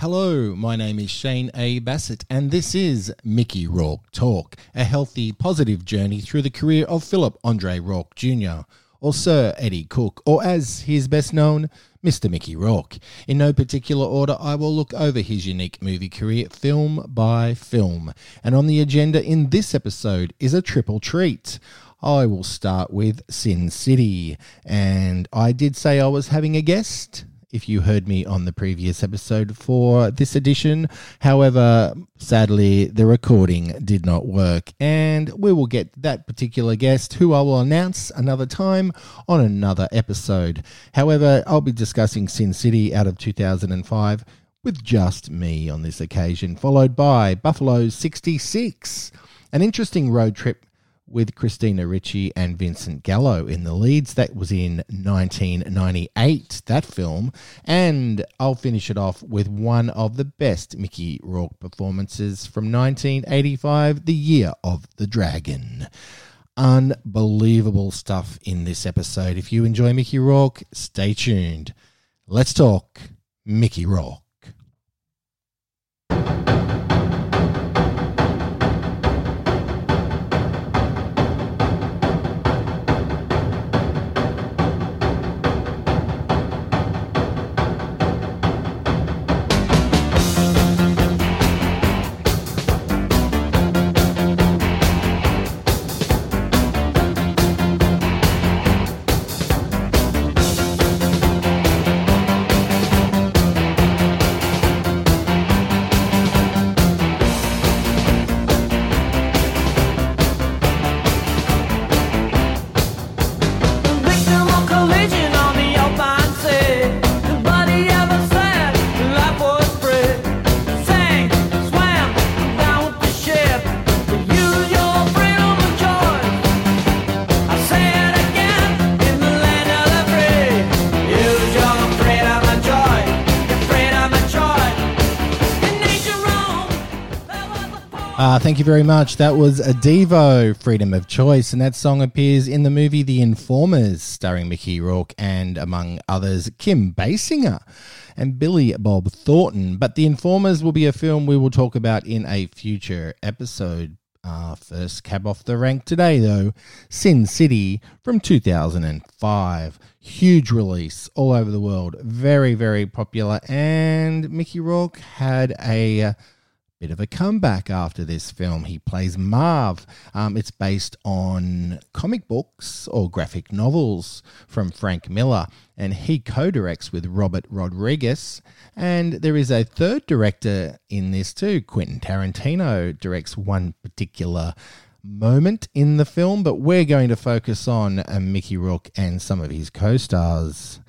Hello, my name is Shane A. Bassett, and this is Mickey Rourke Talk, a healthy, positive journey through the career of Philip Andre Rourke Jr., or Sir Eddie Cook, or as he is best known, Mr. Mickey Rourke. In no particular order, I will look over his unique movie career film by film. And on the agenda in this episode is a triple treat. I will start with Sin City. And I did say I was having a guest if you heard me on the previous episode for this edition. However, sadly, the recording did not work, and we will get that particular guest, who I will announce another time on another episode. However, I'll be discussing Sin City out of 2005 with just me on this occasion, followed by Buffalo 66, an interesting road trip with Christina Ricci and Vincent Gallo in the leads. That was in 1998, that film. And I'll finish it off with one of the best Mickey Rourke performances from 1985, The Year of the Dragon. Unbelievable stuff in this episode. If you enjoy Mickey Rourke, stay tuned. Let's talk Mickey Rourke. Thank you very much. That was a Devo, Freedom of Choice, and that song appears in the movie The Informers, starring Mickey Rourke and, among others, Kim Basinger and Billy Bob Thornton. But The Informers will be a film we will talk about in a future episode. Uh, first cab off the rank today, though Sin City from 2005. Huge release all over the world. Very, very popular. And Mickey Rourke had a bit of a comeback after this film. He plays Marv. Um, it's based on comic books or graphic novels from Frank Miller, and he co directs with Robert Rodriguez. And there is a third director in this too. Quentin Tarantino directs one particular moment in the film, but we're going to focus on uh, Mickey Rourke and some of his co stars.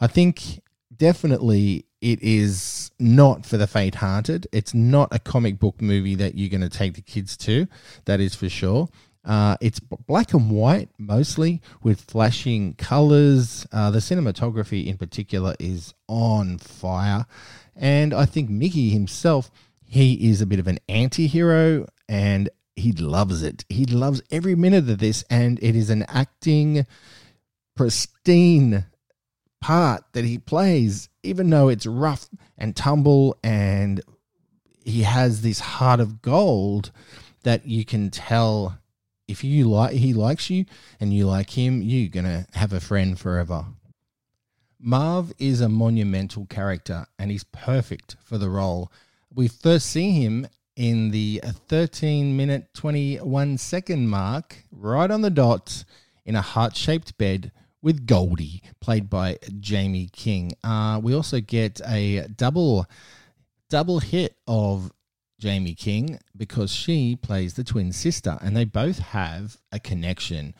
I think definitely it is not for the faint hearted. It's not a comic book movie that you're going to take the kids to, that is for sure. Uh, it's black and white mostly with flashing colors. Uh, the cinematography in particular is on fire. And I think Mickey himself, he is a bit of an anti hero and he loves it. He loves every minute of this. And it is an acting, pristine part that he plays, even though it's rough and tumble and he has this heart of gold that you can tell if you like he likes you and you like him, you're gonna have a friend forever. Marv is a monumental character and he's perfect for the role. We first see him in the 13 minute 21 second mark, right on the dot, in a heart shaped bed with Goldie, played by Jaime King. Uh, we also get a double double hit of Jaime King because she plays the twin sister, and they both have a connection.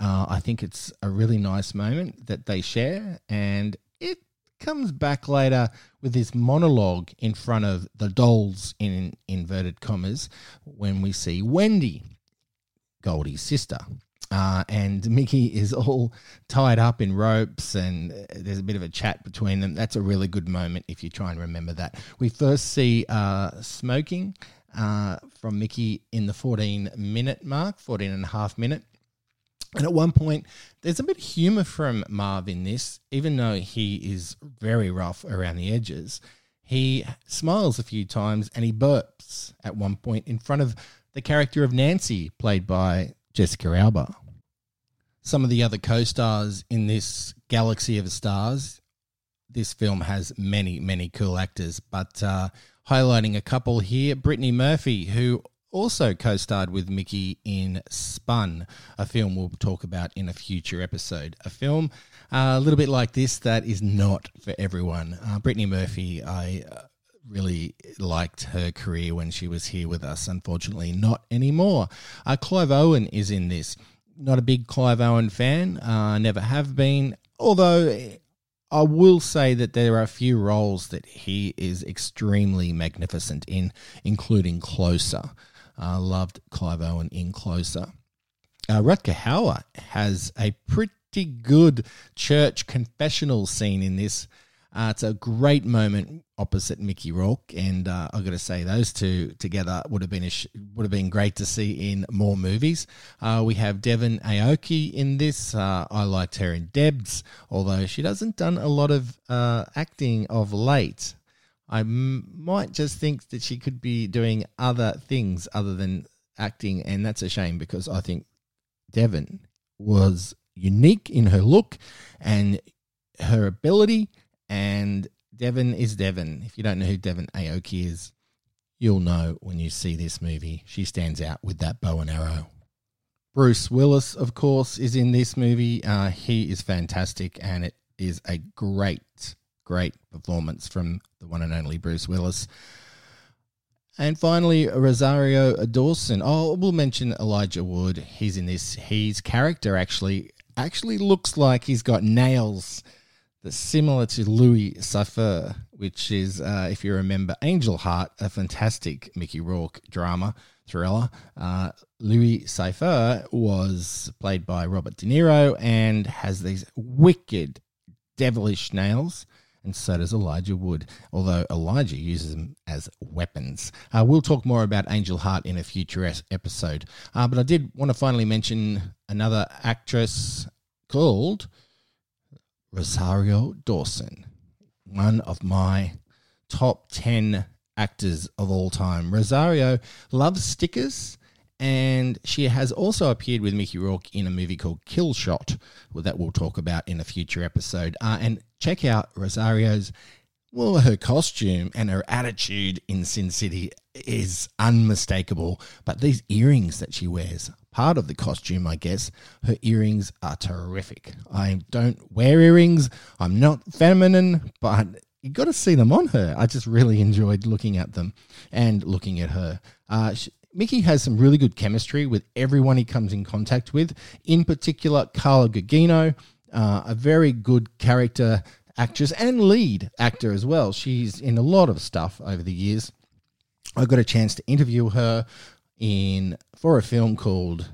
Uh, I think it's a really nice moment that they share, and it comes back later with this monologue in front of the dolls in inverted commas when we see Wendy, Goldie's sister. Uh, and Mickey is all tied up in ropes, and there's a bit of a chat between them. That's a really good moment if you try and remember that. We first see uh, smoking uh, from Mickey in the 14 minute mark, 14 and a half minute. And at one point, there's a bit of humor from Marv in this, even though he is very rough around the edges. he smiles a few times and he burps at one point in front of the character of Nancy, played by Jessica Alba. Some of the other co stars in this galaxy of stars, this film has many, many cool actors, but uh, highlighting a couple here Brittany Murphy, who also co starred with Mickey in Spun, a film we'll talk about in a future episode. A film uh, a little bit like this that is not for everyone. Uh, Brittany Murphy, I uh, really liked her career when she was here with us. Unfortunately, not anymore. Uh, Clive Owen is in this. Not a big Clive Owen fan, uh, never have been. Although I will say that there are a few roles that he is extremely magnificent in, including Closer. I uh, loved Clive Owen in Closer. Uh, Rutger Hauer has a pretty good church confessional scene in this. Uh, it's a great moment opposite Mickey Rourke, and uh, I've got to say those two together would have been sh- would have been great to see in more movies. Uh, we have Devon Aoki in this. Uh, I liked her in Debs, although she doesn't done a lot of uh, acting of late. I m- might just think that she could be doing other things other than acting, and that's a shame because I think Devon was unique in her look and her ability, and Devon is Devon. If you don't know who Devon Aoki is, you'll know when you see this movie. She stands out with that bow and arrow. Bruce Willis, of course, is in this movie. Uh, he is fantastic, and it is a great great performance from the one and only Bruce Willis. And finally, Rosario Dawson. Oh, we'll mention Elijah Wood. He's in this. His character actually actually looks like he's got nails that's similar to Louis Cyphre, which is, uh, if you remember, Angel Heart, a fantastic Mickey Rourke drama thriller. Uh, Louis Cyphre was played by Robert De Niro and has these wicked, devilish nails and so does Elijah Wood, although Elijah uses them as weapons. Uh, we'll talk more about Angel Heart in a future episode. Uh, but I did want to finally mention another actress called Rosario Dawson, one of my top 10 actors of all time. Rosario loves stickers and she has also appeared with Mickey Rourke in a movie called Kill Shot, that we'll talk about in a future episode. Uh, and check out Rosario's, well, her costume and her attitude in Sin City is unmistakable. But these earrings that she wears, part of the costume, I guess, her earrings are terrific. I don't wear earrings, I'm not feminine, but you got to see them on her. I just really enjoyed looking at them and looking at her. Uh, she, Mickey has some really good chemistry with everyone he comes in contact with. In particular, Carla Gugino, uh, a very good character actress and lead actor as well. She's in a lot of stuff over the years. I got a chance to interview her in for a film called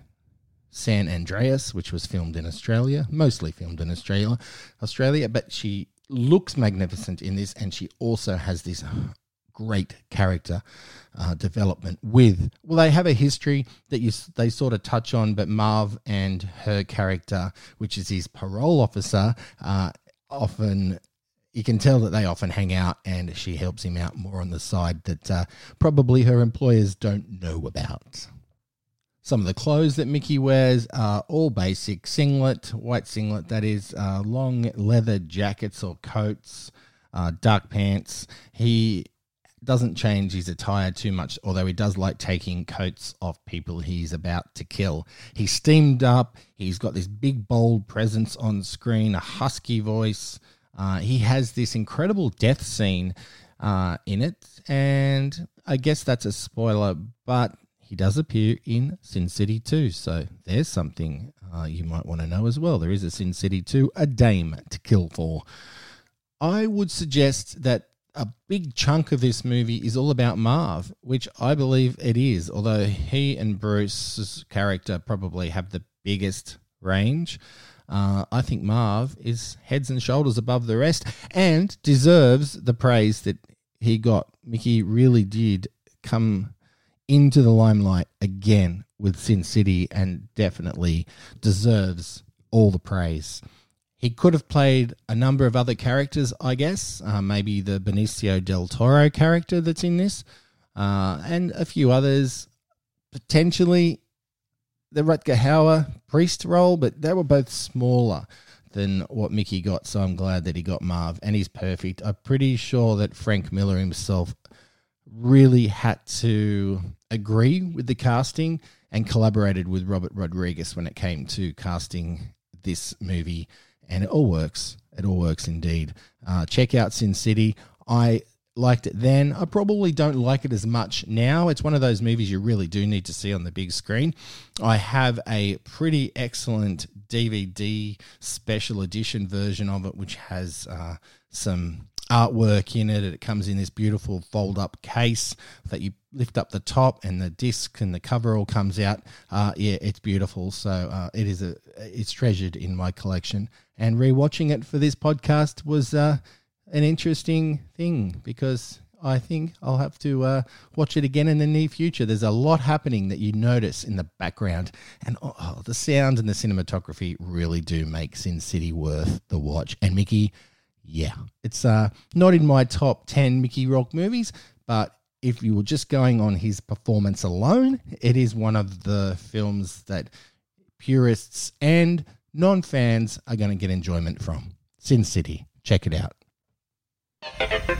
San Andreas, which was filmed in Australia, mostly filmed in Australia, Australia. But she looks magnificent in this, and she also has this great character uh, development with. Well, they have a history that you they sort of touch on, but Marv and her character, which is his parole officer, uh, often you can tell that they often hang out, and she helps him out more on the side that uh, probably her employers don't know about. Some of the clothes that Mickey wears are all basic singlet, white singlet, that is, uh, long leather jackets or coats, uh, dark pants. He doesn't change his attire too much, although he does like taking coats off people he's about to kill. He's steamed up. He's got this big, bold presence on screen, a husky voice. Uh, he has this incredible death scene uh, in it, and I guess that's a spoiler, but he does appear in Sin City 2, so there's something uh, you might want to know as well. There is a Sin City 2, a dame to kill for. I would suggest that a big chunk of this movie is all about Marv, which I believe it is, although he and Bruce's character probably have the biggest range. Uh, I think Marv is heads and shoulders above the rest and deserves the praise that he got. Mickey really did come into the limelight again with Sin City and definitely deserves all the praise. He could have played a number of other characters, I guess. Uh, maybe the Benicio del Toro character that's in this, uh, and a few others. Potentially the Rutger Hauer priest role, but they were both smaller than what Mickey got. So I'm glad that he got Marv, and he's perfect. I'm pretty sure that Frank Miller himself really had to agree with the casting and collaborated with Robert Rodriguez when it came to casting this movie and it all works. It all works indeed. Uh, check out Sin City. I liked it then. I probably don't like it as much now. It's one of those movies you really do need to see on the big screen. I have a pretty excellent DVD special edition version of it, which has uh, some artwork in it. It comes in this beautiful fold up case that you lift up the top and the disc and the cover all comes out. Uh, yeah, it's beautiful. So uh, it is a it's treasured in my collection. And rewatching it for this podcast was uh, an interesting thing because I think I'll have to uh, watch it again in the near future. There's a lot happening that you notice in the background, and oh, oh, the sound and the cinematography really do make Sin City worth the watch. And Mickey, yeah, it's uh, not in my top 10 Mickey Rourke movies, but if you were just going on his performance alone, it is one of the films that purists and non fans are going to get enjoyment from. Sin City. Check it out. Thank you.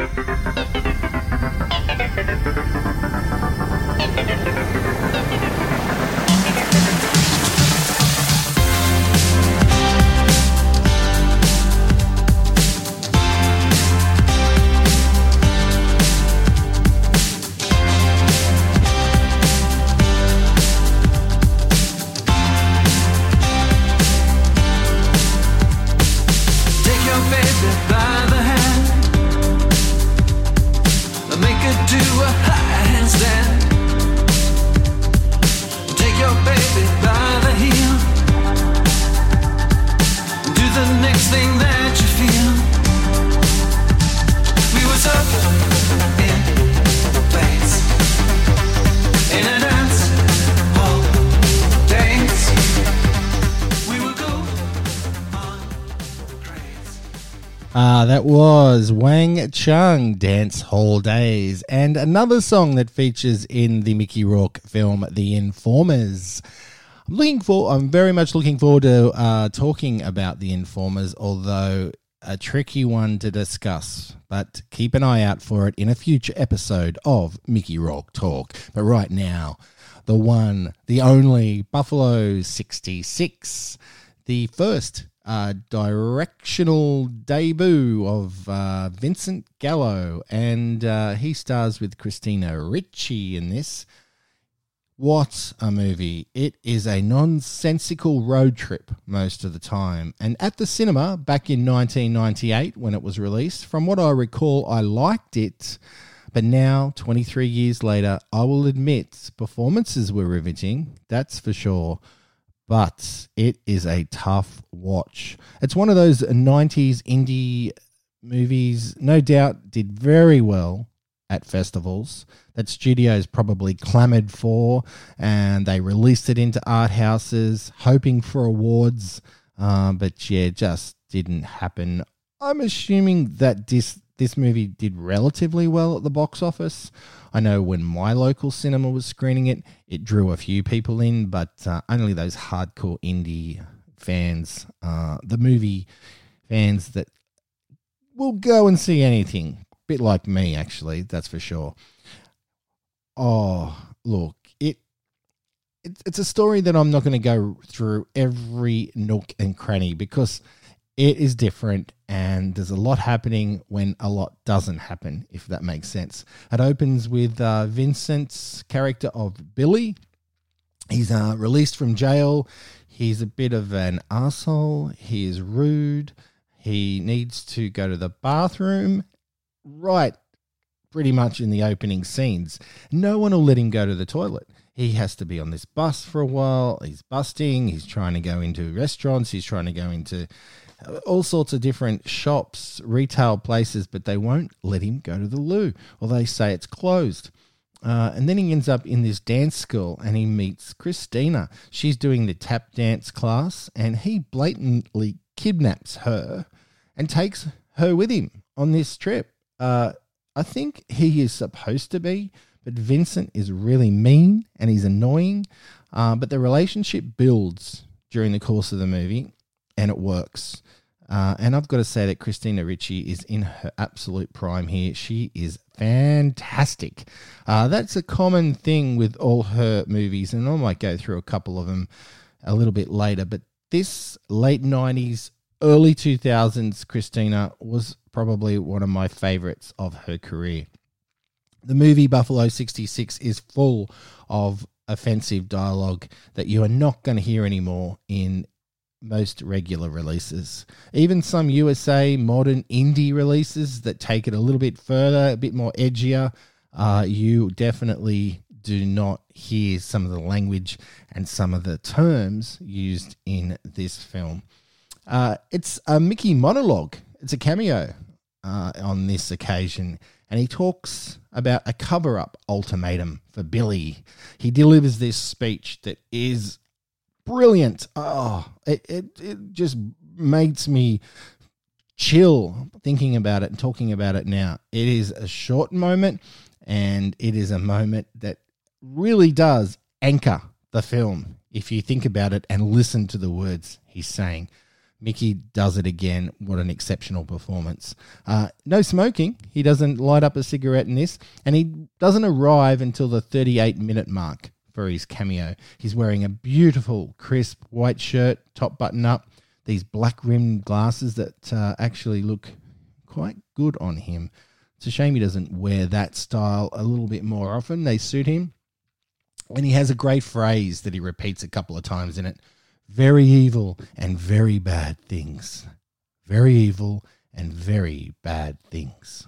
Uh, that was Wang Chung Dance Hall Days, and another song that features in the Mickey Rourke film The Informers. I'm looking for. I'm very much looking forward to uh, talking about The Informers, although a tricky one to discuss. But keep an eye out for it in a future episode of Mickey Rourke Talk. But right now, the one, the only Buffalo 66, the first uh, directional debut of uh, Vincent Gallo, and uh, he stars with Christina Ricci in this. What a movie! It is a nonsensical road trip most of the time. And at the cinema back in 1998, when it was released, from what I recall, I liked it. But now, 23 years later, I will admit performances were riveting, that's for sure but it is a tough watch. It's one of those 90s indie movies, no doubt, did very well at festivals that studios probably clamored for, and they released it into art houses, hoping for awards. Uh, but yeah, just didn't happen. I'm assuming that this this movie did relatively well at the box office. I know when my local cinema was screening it, it drew a few people in, but uh, only those hardcore indie fans, uh, the movie fans that will go and see anything. Bit like me, actually, that's for sure. Oh, look, it, it it's a story that I'm not going to go through every nook and cranny because it is different and there's a lot happening when a lot doesn't happen if that makes sense. It opens with uh, vincent's character of billy. He's uh, released from jail. He's a bit of an asshole he is rude. He needs to go to the bathroom. Right pretty much in the opening scenes. No one will let him go to the toilet. He has to be on this bus for a while. He's busting. He's trying to go into restaurants. He's trying to go into all sorts of different shops, retail places, but they won't let him go to the loo, or they say it's closed. Uh, and then he ends up in this dance school and he meets Christina. She's doing the tap dance class, and he blatantly kidnaps her and takes her with him on this trip. Uh, I think he is supposed to be, but Vincent is really mean and he's annoying. Uh, but the relationship builds during the course of the movie and it works. Uh, and I've got to say that Christina Ricci is in her absolute prime here. She is fantastic. Uh, that's a common thing with all her movies, and I might go through a couple of them a little bit later. But this late 90s, early 2000s Christina was probably one of my favorites of her career. The movie Buffalo 66 is full of offensive dialogue that you are not going to hear anymore in most regular releases. Even some USA modern indie releases that take it a little bit further, a bit more edgier, uh, you definitely do not hear some of the language and some of the terms used in this film. Uh, it's a Mickey monologue. It's a cameo uh, on this occasion, and he talks about a cover up ultimatum for Billy. He delivers this speech that is brilliant. Oh, it, it, it just makes me chill thinking about it and talking about it now. It is a short moment and it is a moment that really does anchor the film if you think about it and listen to the words he's saying. Mickey does it again. What an exceptional performance. Uh, no smoking. He doesn't light up a cigarette in this, and he doesn't arrive until the 38 minute mark for his cameo. He's wearing a beautiful, crisp white shirt, top button up, these black rimmed glasses that uh, actually look quite good on him. It's a shame he doesn't wear that style a little bit more often. They suit him. And he has a great phrase that he repeats a couple of times in it very evil and very bad things. Very evil and very bad things.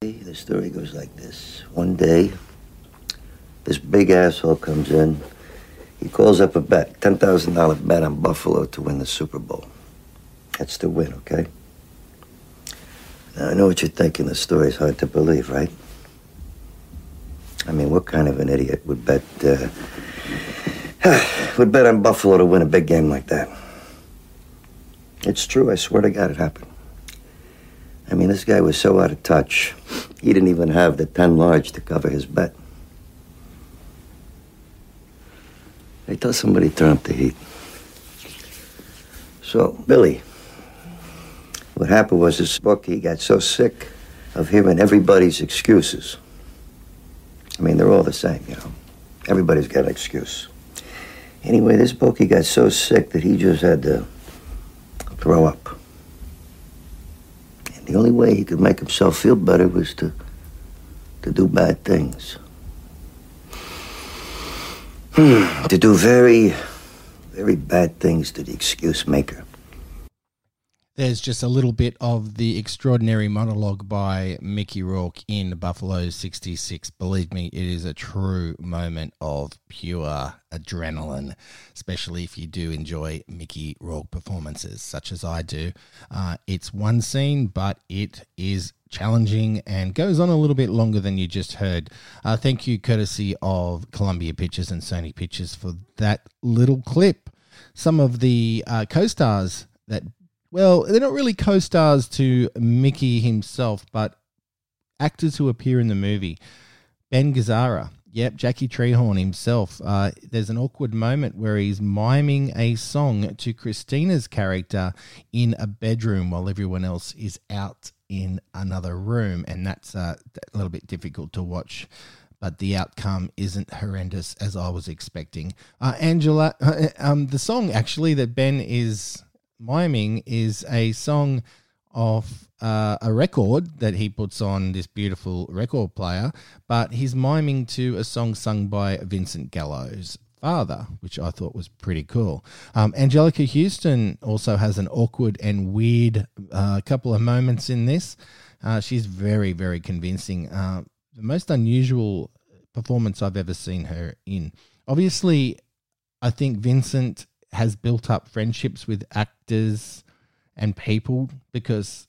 The story goes like this. One day, this big asshole comes in. He calls up a bet, $10,000 bet on Buffalo to win the Super Bowl. That's the win, okay? Now, I know what you're thinking. The story's hard to believe, right? I mean, what kind of an idiot would bet, uh, would bet on Buffalo to win a big game like that? It's true. I swear to God it happened. I mean, this guy was so out of touch, he didn't even have the 10 large to cover his bet. Hey, tell somebody to turn up the heat. So, Billy, what happened was this book, he got so sick of hearing everybody's excuses. I mean, they're all the same, you know. Everybody's got an excuse. Anyway, this book, he got so sick that he just had to throw up. And the only way he could make himself feel better was to, to do bad things. Hmm. to do very, very bad things to the excuse maker. There's just a little bit of the extraordinary monologue by Mickey Rourke in Buffalo 66. Believe me, it is a true moment of pure adrenaline, especially if you do enjoy Mickey Rourke performances, such as I do. Uh, it's one scene, but it is challenging and goes on a little bit longer than you just heard. Uh, thank you, courtesy of Columbia Pictures and Sony Pictures, for that little clip. Some of the uh, co stars that, well, they're not really co stars to Mickey himself, but actors who appear in the movie. Ben Gazzara. Yep, Jackie Treehorn himself. Uh, there's an awkward moment where he's miming a song to Christina's character in a bedroom while everyone else is out in another room, and that's uh, a little bit difficult to watch. But the outcome isn't horrendous as I was expecting. Uh, Angela, um, the song actually that Ben is miming is a song of uh, a record that he puts on this beautiful record player, but he's miming to a song sung by Vincent Gallo's father, which I thought was pretty cool. Um, Anjelica Huston also has an awkward and weird uh, couple of moments in this. Uh, she's very, very convincing. Uh, the most unusual performance I've ever seen her in. Obviously, I think Vincent has built up friendships with actors and people because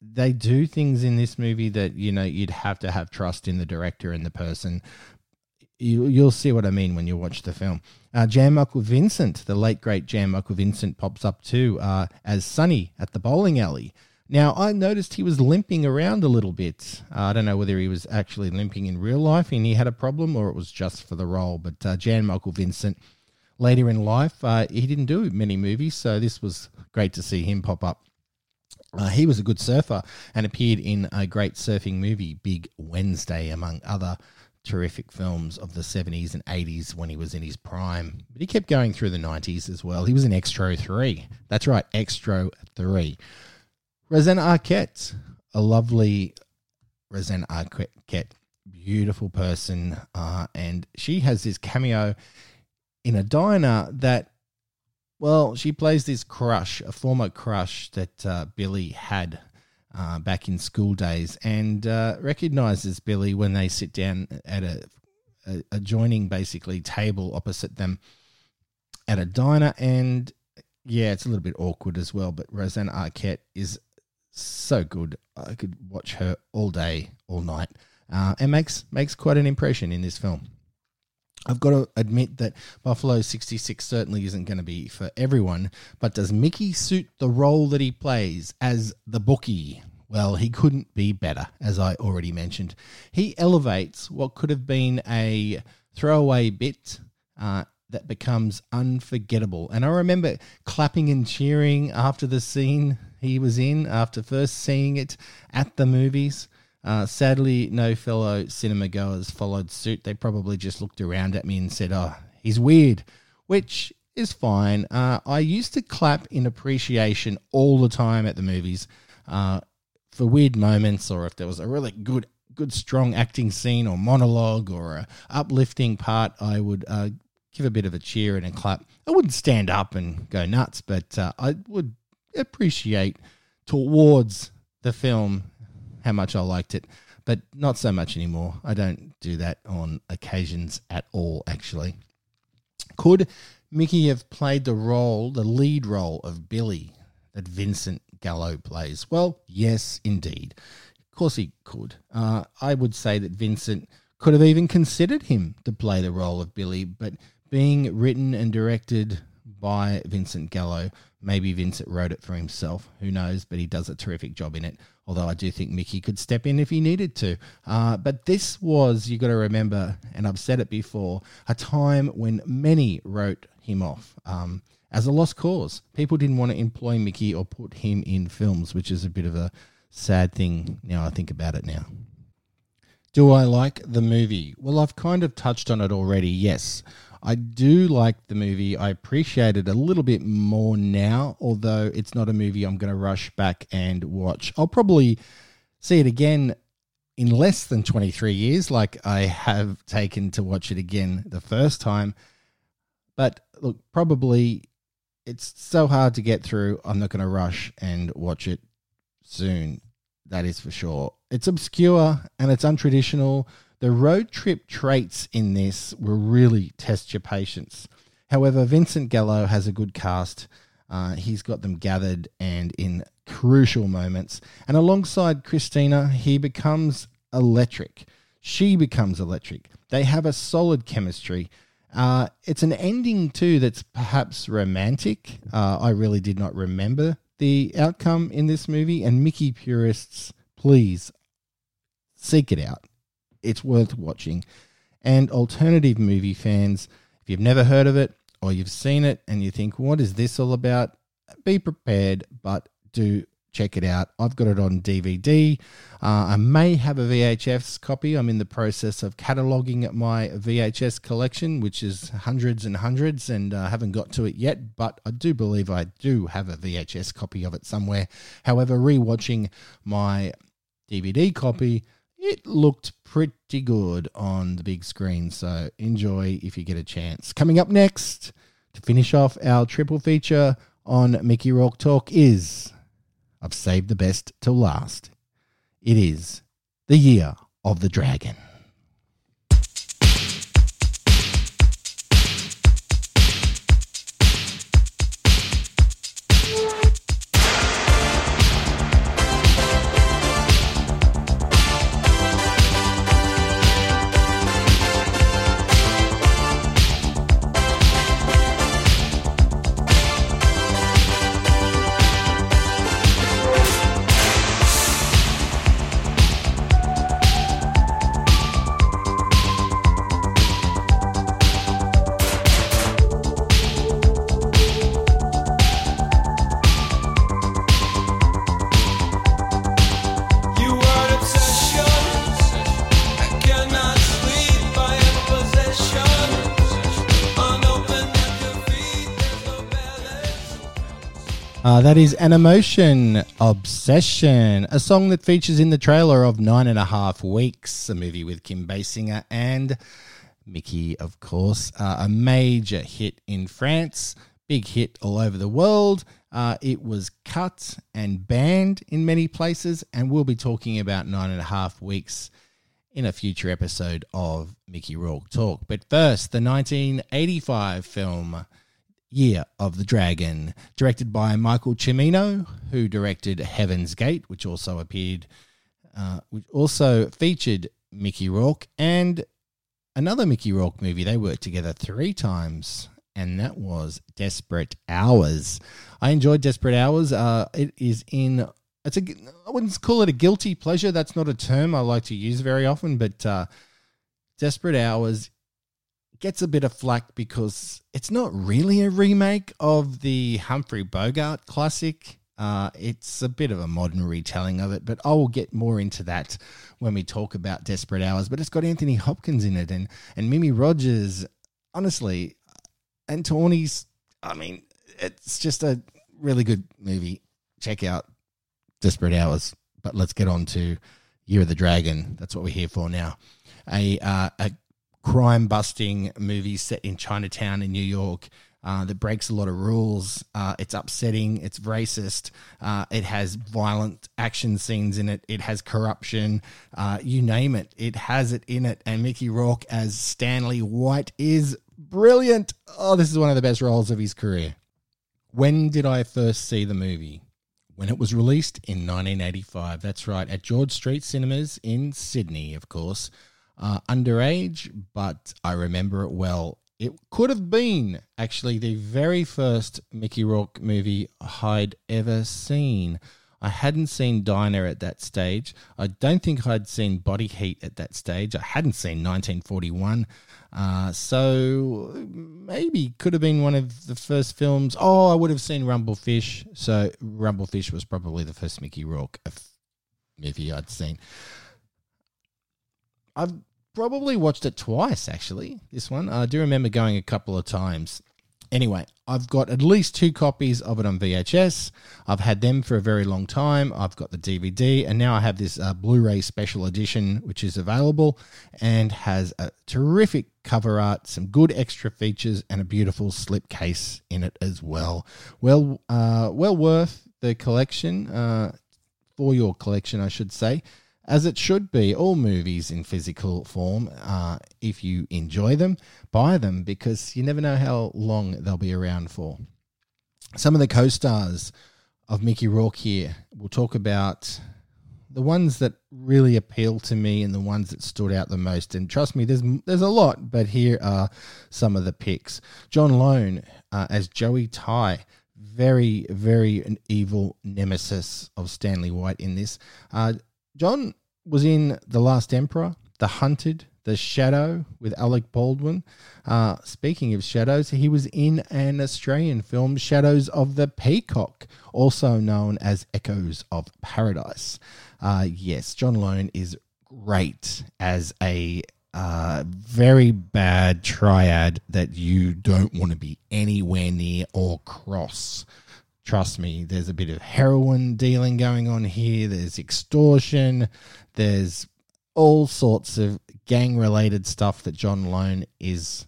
they do things in this movie that you know you'd have to have trust in the director and the person you, you'll see what I mean when you watch the film. Uh, Jan Michael Vincent, the late great Jan Michael Vincent, pops up too uh, as Sonny at the bowling alley. Now, I noticed he was limping around a little bit. Uh, I don't know whether he was actually limping in real life and he had a problem or it was just for the role. But uh, Jan Michael Vincent, later in life, uh, he didn't do many movies, so this was great to see him pop up. Uh, he was a good surfer and appeared in a great surfing movie, Big Wednesday, among other terrific films of the 70s and 80s when he was in his prime. But he kept going through the 90s as well. He was in Xtro 3. That's right, Xtro 3. Rosanna Arquette, a lovely Rosanna Arquette, beautiful person. Uh, and she has this cameo in a diner that, well, she plays this crush, a former crush that uh, Billy had uh, back in school days and uh, recognizes Billy when they sit down at a, adjoining, basically, table opposite them at a diner. And yeah, it's a little bit awkward as well, but Rosanna Arquette is so good. I could watch her all day, all night, uh, and makes makes quite an impression in this film. I've got to admit that Buffalo 66 certainly isn't going to be for everyone, but does Mickey suit the role that he plays as the bookie? Well, he couldn't be better, as I already mentioned. He elevates what could have been a throwaway bit uh, that becomes unforgettable. And I remember clapping and cheering after the scene he was in after first seeing it at the movies. Uh, sadly, no fellow cinema goers followed suit. They probably just looked around at me and said, Oh, he's weird, which is fine. Uh, I used to clap in appreciation all the time at the movies uh, for weird moments or if there was a really good good strong acting scene or monologue or a uplifting part i would uh, give a bit of a cheer and a clap i wouldn't stand up and go nuts but uh, i would appreciate towards the film how much I liked it, but not so much anymore. I don't do that on occasions at all, actually. Could Mickey have played the role, the lead role of Billy that Vincent Gallo plays? Well, yes, indeed. Of course he could. Uh, I would say that Vincent could have even considered him to play the role of Billy, but being written and directed by Vincent Gallo. Maybe Vincent wrote it for himself. Who knows? But he does a terrific job in it. Although I do think Mickey could step in if he needed to. Uh, but this was, you got to remember, and I've said it before, a time when many wrote him off um, as a lost cause. People didn't want to employ Mickey or put him in films, which is a bit of a sad thing now I think about it now. Do I like the movie? Well, I've kind of touched on it already, yes. I do like the movie. I appreciate it a little bit more now, although it's not a movie I'm going to rush back and watch. I'll probably see it again in less than 23 years, like I have taken to watch it again the first time. But look, probably it's so hard to get through. I'm not going to rush and watch it soon. That is for sure. It's obscure and it's untraditional the road trip traits in this will really test your patience. However, Vincent Gallo has a good cast. Uh, he's got them gathered and in crucial moments. And alongside Christina, he becomes electric. She becomes electric. They have a solid chemistry. Uh, it's an ending, too, that's perhaps romantic. Uh, I really did not remember the outcome in this movie. And Mickey purists, please seek it out it's worth watching. And alternative movie fans, if you've never heard of it or you've seen it and you think, what is this all about? Be prepared, but do check it out. I've got it on DVD. Uh, I may have a VHS copy. I'm in the process of cataloging my VHS collection, which is hundreds and hundreds, and I uh, haven't got to it yet, but I do believe I do have a VHS copy of it somewhere. However, rewatching my DVD copy, it looked pretty good on the big screen. So enjoy if you get a chance. Coming up next to finish off our triple feature on Mickey Rourke Talk is I've saved the best till last. It is the year of the dragon. Uh, that is Animotion Obsession, a song that features in the trailer of Nine and a Half Weeks, a movie with Kim Basinger and Mickey, of course. Uh, a major hit in France, big hit all over the world. Uh, it was cut and banned in many places, and we'll be talking about Nine and a Half Weeks in a future episode of Mickey Rourke Talk. But first, the 1985 film Year of the Dragon, directed by Michael Cimino, who directed Heaven's Gate, which also appeared, uh, which also featured Mickey Rourke and another Mickey Rourke movie. They worked together three times, and that was Desperate Hours. I enjoyed Desperate Hours. Uh, it is in. It's a. I wouldn't call it a guilty pleasure. That's not a term I like to use very often, but uh, Desperate Hours gets a bit of flack because it's not really a remake of the Humphrey Bogart classic. Uh, it's a bit of a modern retelling of it, but I will get more into that when we talk about Desperate Hours. But it's got Anthony Hopkins in it and, and Mimi Rogers. Honestly, and Tawny's, I mean, it's just a really good movie. Check out Desperate Hours. But let's get on to Year of the Dragon. That's what we're here for now. A, uh, a crime busting movie set in Chinatown in New York. Uh, that breaks a lot of rules. Uh, it's upsetting. It's racist. Uh, it has violent action scenes in it. It has corruption. Uh, you name it. It has it in it. And Mickey Rourke as Stanley White is brilliant. Oh, this is one of the best roles of his career. When did I first see the movie? When it was released in 1985. That's right, at George Street Cinemas in Sydney, of course uh, underage, but I remember it well. It could have been actually the very first Mickey Rourke movie I'd ever seen. I hadn't seen Diner at that stage. I don't think I'd seen Body Heat at that stage. I hadn't seen 1941. Uh, so maybe could have been one of the first films. Oh, I would have seen Rumblefish. So Rumblefish was probably the first Mickey Rourke movie I'd seen. I've probably watched it twice, actually. This one. I do remember going a couple of times. Anyway, I've got at least two copies of it on VHS. I've had them for a very long time. I've got the DVD, and now I have this uh, Blu ray special edition, which is available and has a terrific cover art, some good extra features, and a beautiful slip case in it as well. Well, uh, well worth the collection, uh, for your collection, I should say as it should be. All movies in physical form, uh, if you enjoy them, buy them because you never know how long they'll be around for. Some of the co stars of Mickey Rourke here, we'll talk about the ones that really appeal to me and the ones that stood out the most. And trust me, there's there's a lot, but here are some of the picks. John Lone uh, as Joey Tai very, very an evil nemesis of Stanley White in this. Uh, John was in The Last Emperor, The Hunted, The Shadow with Alec Baldwin. Uh, speaking of shadows, he was in an Australian film, Shadows of the Peacock, also known as Echoes of Paradise. Uh, yes, John Lone is great as a uh, very bad triad that you don't want to be anywhere near or cross. Trust me, there's a bit of heroin dealing going on here. There's extortion. There's all sorts of gang related stuff that John Lone is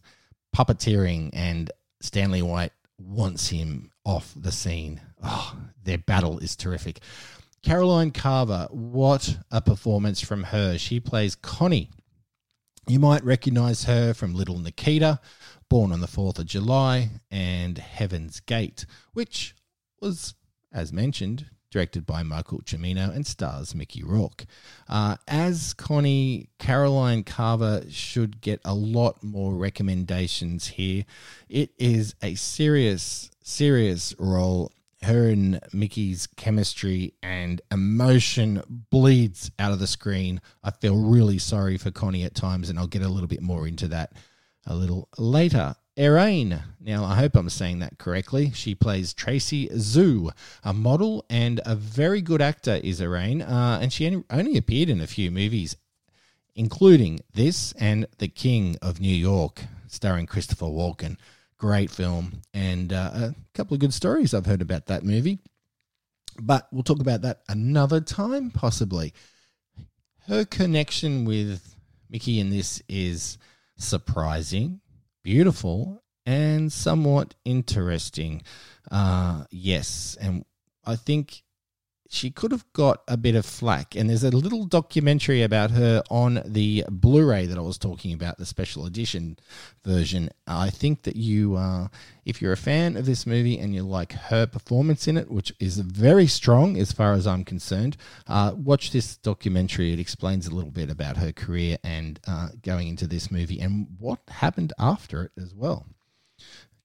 puppeteering, and Stanley White wants him off the scene. Oh, their battle is terrific. Caroline Kava, what a performance from her. She plays Connie. You might recognize her from Little Nikita, Born on the 4th of July, and Heaven's Gate, which was, as mentioned, directed by Michael Cimino and stars Mickey Rourke. Uh, as Connie, Caroline Kava should get a lot more recommendations here. It is a serious, serious role. Her and Mickey's chemistry and emotion bleeds out of the screen. I feel really sorry for Connie at times, and I'll get a little bit more into that a little later. Ariane. Now, I hope I'm saying that correctly. She plays Tracy Tzu, a model and a very good actor, is Ariane. Uh, and she only appeared in a few movies, including this and The King of New York, starring Christopher Walken. Great film, and uh, a couple of good stories I've heard about that movie. But we'll talk about that another time, possibly. Her connection with Mickey in this is surprising, beautiful, and somewhat interesting. Uh, yes, and I think she could have got a bit of flack. And there's a little documentary about her on the Blu ray that I was talking about, the special edition version. I think that you, uh, if you're a fan of this movie and you like her performance in it, which is very strong as far as I'm concerned, uh, watch this documentary. It explains a little bit about her career and uh, going into this movie and what happened after it as well.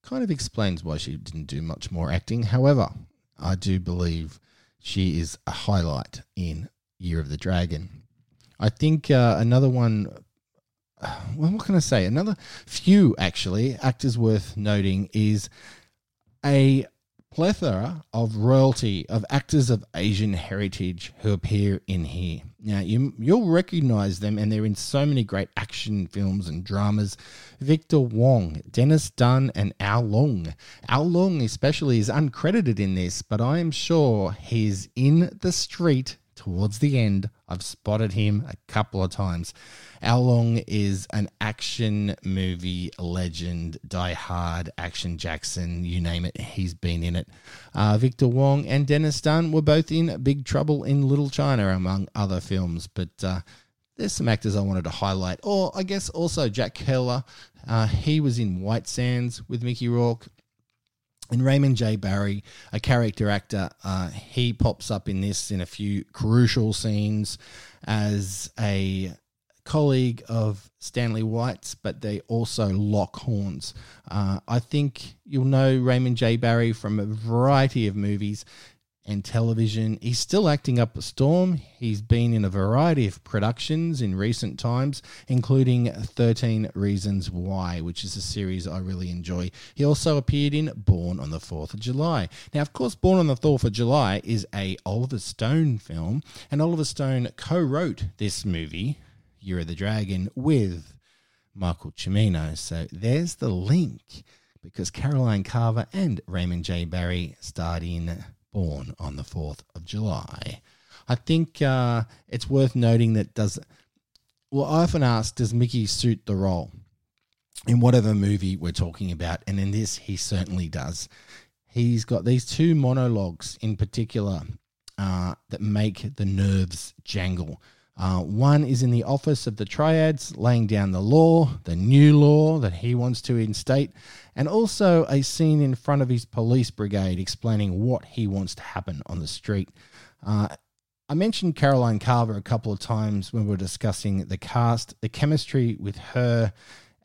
Kind of explains why she didn't do much more acting. However, I do believe she is a highlight in Year of the Dragon. I think uh, another one. Well, what can I say? Another few actually actors worth noting is a plethora of royalty of actors of Asian heritage who appear in here. Now you you'll recognize them, and they're in so many great action films and dramas. Victor Wong, Dennis Dun, and Al Leong. Al Leong especially is uncredited in this, but I am sure he's in the street towards the end. I've spotted him a couple of times. Al Leong is an action movie legend, Die Hard, Action Jackson, you name it, he's been in it. Uh, Victor Wong and Dennis Dun were both in Big Trouble in Little China, among other films, but uh, there's some actors I wanted to highlight. Or I guess also Jack Kehler. Uh, he was in White Sands with Mickey Rourke. And Raymond J. Barry, a character actor, uh, he pops up in this in a few crucial scenes as a colleague of Stanley White's, but they also lock horns. Uh, I think you'll know Raymond J. Barry from a variety of movies and television. He's still acting up a storm. He's been in a variety of productions in recent times, including 13 Reasons Why, which is a series I really enjoy. He also appeared in Born on the 4th of July. Now, of course, Born on the 4th of July is a Oliver Stone film, and Oliver Stone co-wrote this movie, Year of the Dragon, with Michael Cimino. So there's the link because Caroline Kava and Raymond J. Barry starred in born on the 4th of July. I think uh, it's worth noting that does. Well, I often ask, does Mickey suit the role in whatever movie we're talking about? And in this, he certainly does. He's got these two monologues in particular uh, that make the nerves jangle. Uh, one is in the office of the triads, laying down the law, the new law that he wants to instate, and also a scene in front of his police brigade explaining what he wants to happen on the street. Uh, I mentioned Caroline Kava a couple of times when we were discussing the cast. The chemistry with her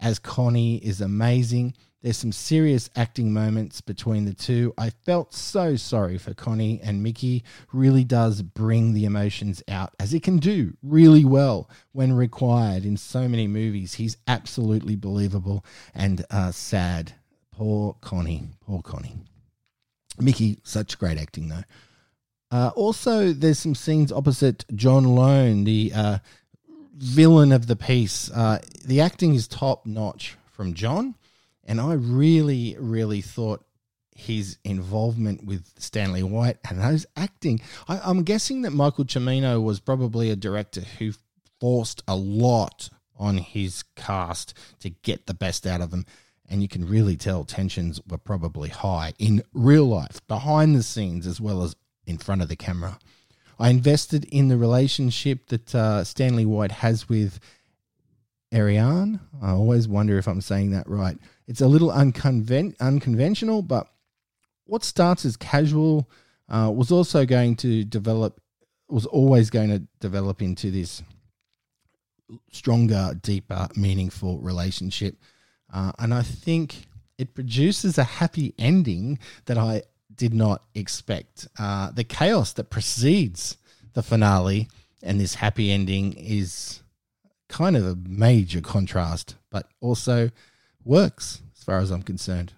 as Connie is amazing. There's some serious acting moments between the two. I felt so sorry for Connie, and Mickey really does bring the emotions out, as he can do really well when required in so many movies. He's absolutely believable and uh, sad. Poor Connie. Poor Connie. Mickey, such great acting, though. Uh, also, there's some scenes opposite John Lone, the uh, villain of the piece. Uh, the acting is top notch from John. And I really, really thought his involvement with Stanley White and those acting. I, I'm guessing that Michael Cimino was probably a director who forced a lot on his cast to get the best out of them. And you can really tell tensions were probably high in real life, behind the scenes, as well as in front of the camera. I invested in the relationship that uh, Stanley White has with Ariane. I always wonder if I'm saying that right. It's a little unconven- unconventional, but what starts as casual uh, was also going to develop, was always going to develop into this stronger, deeper, meaningful relationship. Uh, and I think it produces a happy ending that I did not expect. Uh, the chaos that precedes the finale and this happy ending is kind of a major contrast, but also works as far as I'm concerned.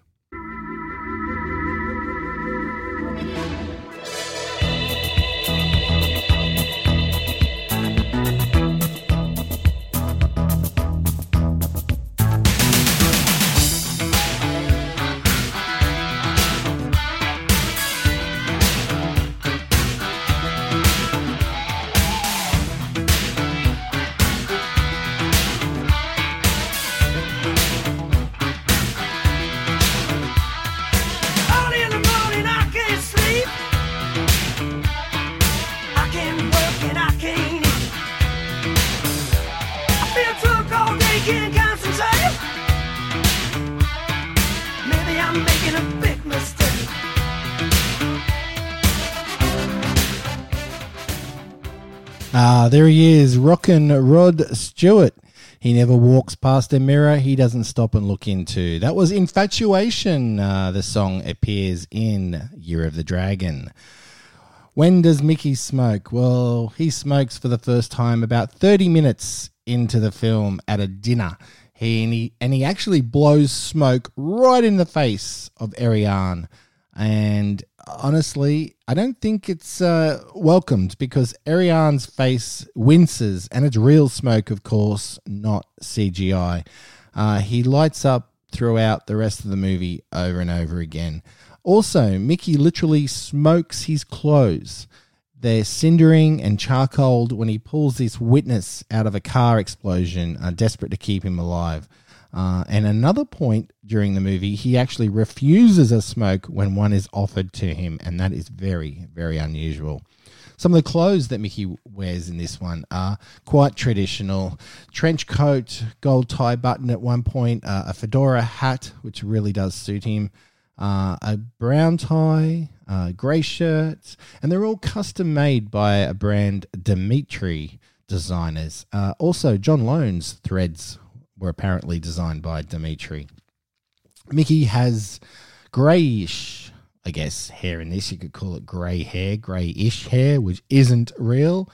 Rockin' Rod Stewart. He never walks past a mirror he doesn't stop and look into. That was Infatuation. Uh, the song appears in Year of the Dragon. When does Mickey smoke? Well, he smokes for the first time about 30 minutes into the film at a dinner. He and he, and he actually blows smoke right in the face of Ariane. And honestly, I don't think it's uh, welcomed because Ariane's face winces, and it's real smoke, of course, not CGI. Uh, he lights up throughout the rest of the movie over and over again. Also, Mickey literally smokes his clothes. They're cindering and charcoaled when he pulls this witness out of a car explosion, uh, desperate to keep him alive. Uh, and another point during the movie, he actually refuses a smoke when one is offered to him, and that is very, very unusual. Some of the clothes that Mickey wears in this one are quite traditional trench coat, gold tie button at one point, uh, a fedora hat, which really does suit him, uh, a brown tie, uh, grey shirts, and they're all custom made by a brand Dimitri designers. Uh, also, John Lone's threads were apparently designed by Dimitri. Mickey has greyish, I guess, hair in this. You could call it grey hair, greyish hair, which isn't real.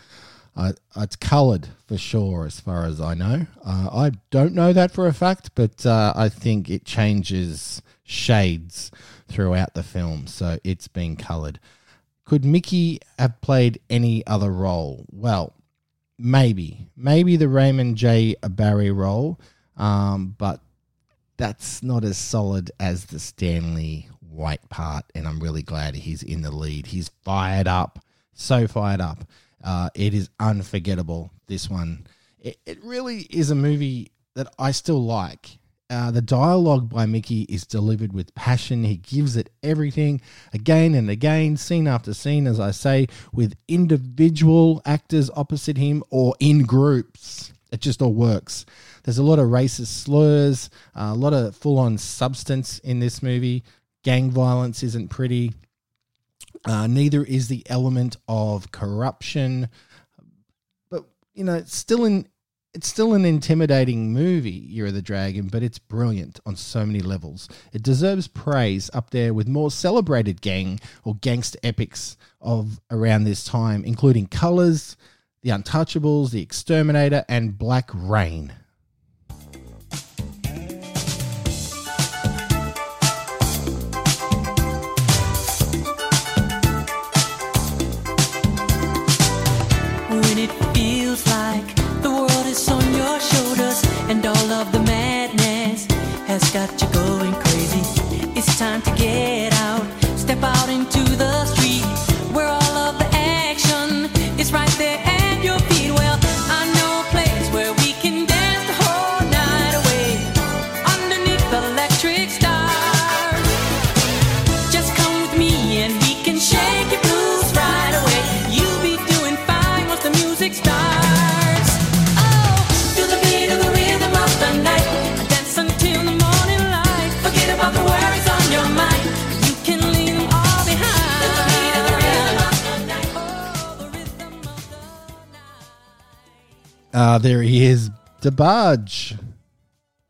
Uh, it's coloured for sure, as far as I know. Uh, I don't know that for a fact, but uh, I think it changes shades throughout the film, so it's been coloured. Could Mickey have played any other role? Well, maybe. Maybe the Raymond J. Barry role, um, but that's not as solid as the Stanley White part, and I'm really glad he's in the lead. He's fired up, so fired up. Uh, it is unforgettable, this one. It, it really is a movie that I still like. Uh, the dialogue by Mickey is delivered with passion. He gives it everything again and again, scene after scene, as I say, with individual actors opposite him or in groups. It just all works. There's a lot of racist slurs, uh, a lot of full on substance in this movie. Gang violence isn't pretty. Uh, neither is the element of corruption. But, you know, it's still in it's still an intimidating movie, Year of the Dragon, but it's brilliant on so many levels. It deserves praise up there with more celebrated gang or gangster epics of around this time, including Colors, The Untouchables, The Exterminator, and Black Rain. When it there he is, DeBarge.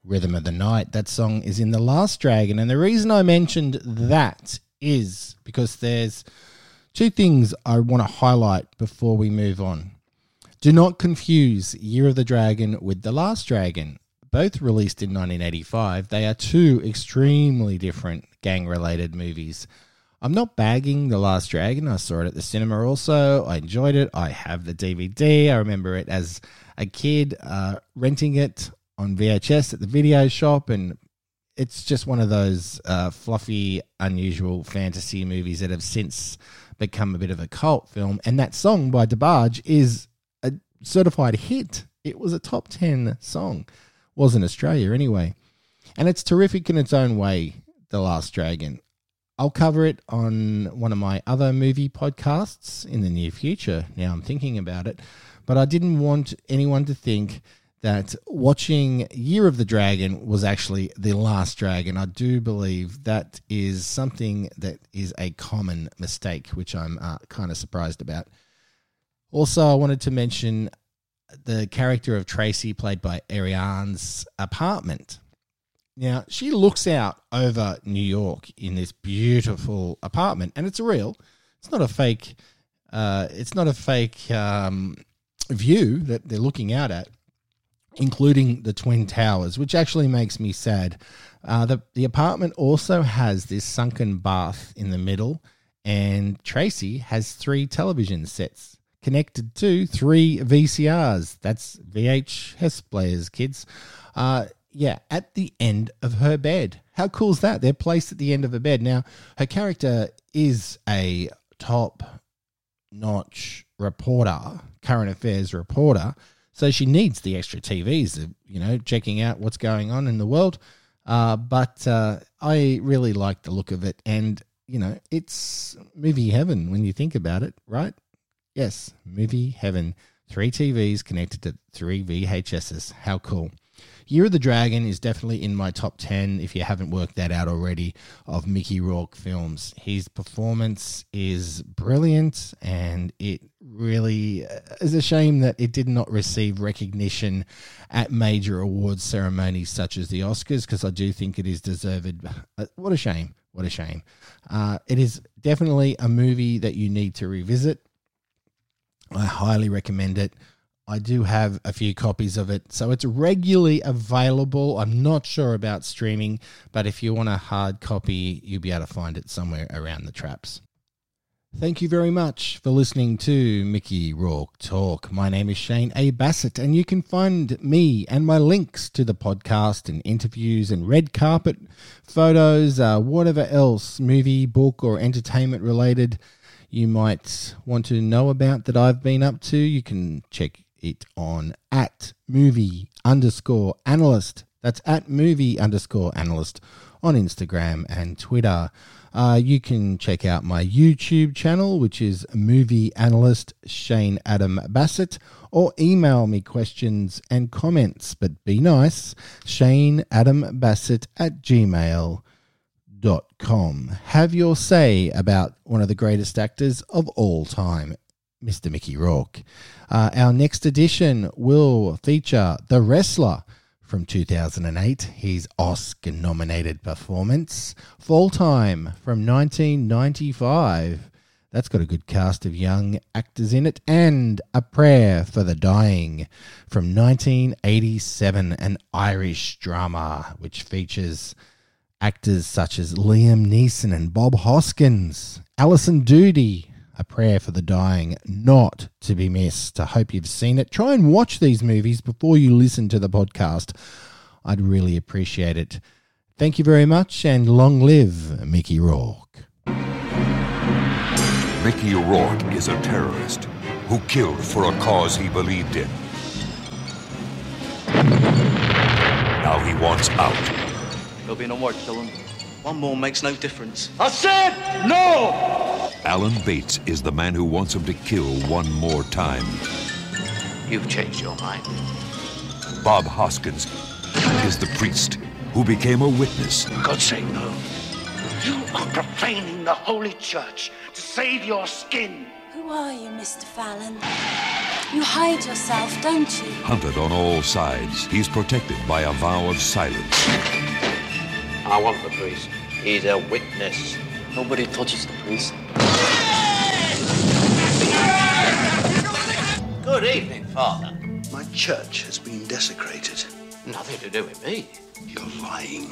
Rhythm of the Night. That song is in The Last Dragon. And the reason I mentioned that is because there's two things I want to highlight before we move on. Do not confuse Year of the Dragon with The Last Dragon. Both released in 1985, they are two extremely different gang related movies. I'm not bagging The Last Dragon. I saw it at the cinema also. I enjoyed it. I have the DVD. I remember it as a kid uh, renting it on VHS at the video shop, and it's just one of those uh, fluffy, unusual fantasy movies that have since become a bit of a cult film. And that song by DeBarge is a certified hit. It was a top 10 song. Was in Australia anyway. And it's terrific in its own way, The Last Dragon. I'll cover it on one of my other movie podcasts in the near future. Now I'm thinking about it. But I didn't want anyone to think that watching Year of the Dragon was actually The Last Dragon. I do believe that is something that is a common mistake, which I'm uh, kind of surprised about. Also, I wanted to mention the character of Tracy, played by Ariane's apartment. Now, she looks out over New York in this beautiful apartment, and it's real. It's not a fake. Uh, it's not a fake um, view that they're looking out at, including the twin towers, which actually makes me sad. Uh, the the apartment also has this sunken bath in the middle, and Tracy has three television sets connected to three VCRs. That's VHS players, kids. Uh, yeah, at the end of her bed. How cool is that? They're placed at the end of her bed. Now, her character is a top notch reporter, current affairs reporter. So she needs the extra TVs, you know, checking out what's going on in the world. Uh, but uh, I really like the look of it. And, you know, it's movie heaven when you think about it, right? Yes, movie heaven. Three TVs connected to three VHSs. How cool. Year of the Dragon is definitely in my top 10, if you haven't worked that out already, of Mickey Rourke films. His performance is brilliant, and it really uh, is a shame that it did not receive recognition at major awards ceremonies such as the Oscars, because I do think it is deserved. Uh, what a shame. What a shame. Uh, it is definitely a movie that you need to revisit. I highly recommend it. I do have a few copies of it, so it's regularly available. I'm not sure about streaming, but if you want a hard copy, you'll be able to find it somewhere around the traps. Thank you very much for listening to Mickey Rourke Talk. My name is Shane A. Bassett, and you can find me and my links to the podcast and interviews and red carpet photos, uh, whatever else, movie, book, or entertainment related you might want to know about that I've been up to. You can check it on at movie underscore analyst. That's at movie underscore analyst on Instagram and Twitter. Uh, you can check out my YouTube channel, which is movie analyst Shane Adam Bassett, or email me questions and comments. But be nice, Shane Adam Bassett at gmail.com. Have your say about one of the greatest actors of all time, Mr. Mickey Rourke. Uh, our next edition will feature The Wrestler from 2008, his Oscar nominated performance, Fall Time from 1995. That's got a good cast of young actors in it, and A Prayer for the Dying from 1987, an Irish drama which features actors such as Liam Neeson and Bob Hoskins, Alison Doody, a Prayer for the Dying, not to be missed. I hope you've seen it. Try and watch these movies before you listen to the podcast. I'd really appreciate it. Thank you very much, and long live Mickey Rourke. Mickey Rourke is a terrorist who killed for a cause he believed in. Now he wants out. There'll be no more killing. One more makes no difference. I said no! Alan Bates is the man who wants him to kill one more time. You've changed your mind. Bob Hoskins is the priest who became a witness. For God's sake, no. You are profaning the Holy Church to save your skin. Who are you, Mr. Fallon? You hide yourself, don't you? Hunted on all sides, he's protected by a vow of silence. I want the priest. He's a witness. Nobody touches the priest. Good evening, Father. My church has been desecrated. Nothing to do with me. You're lying.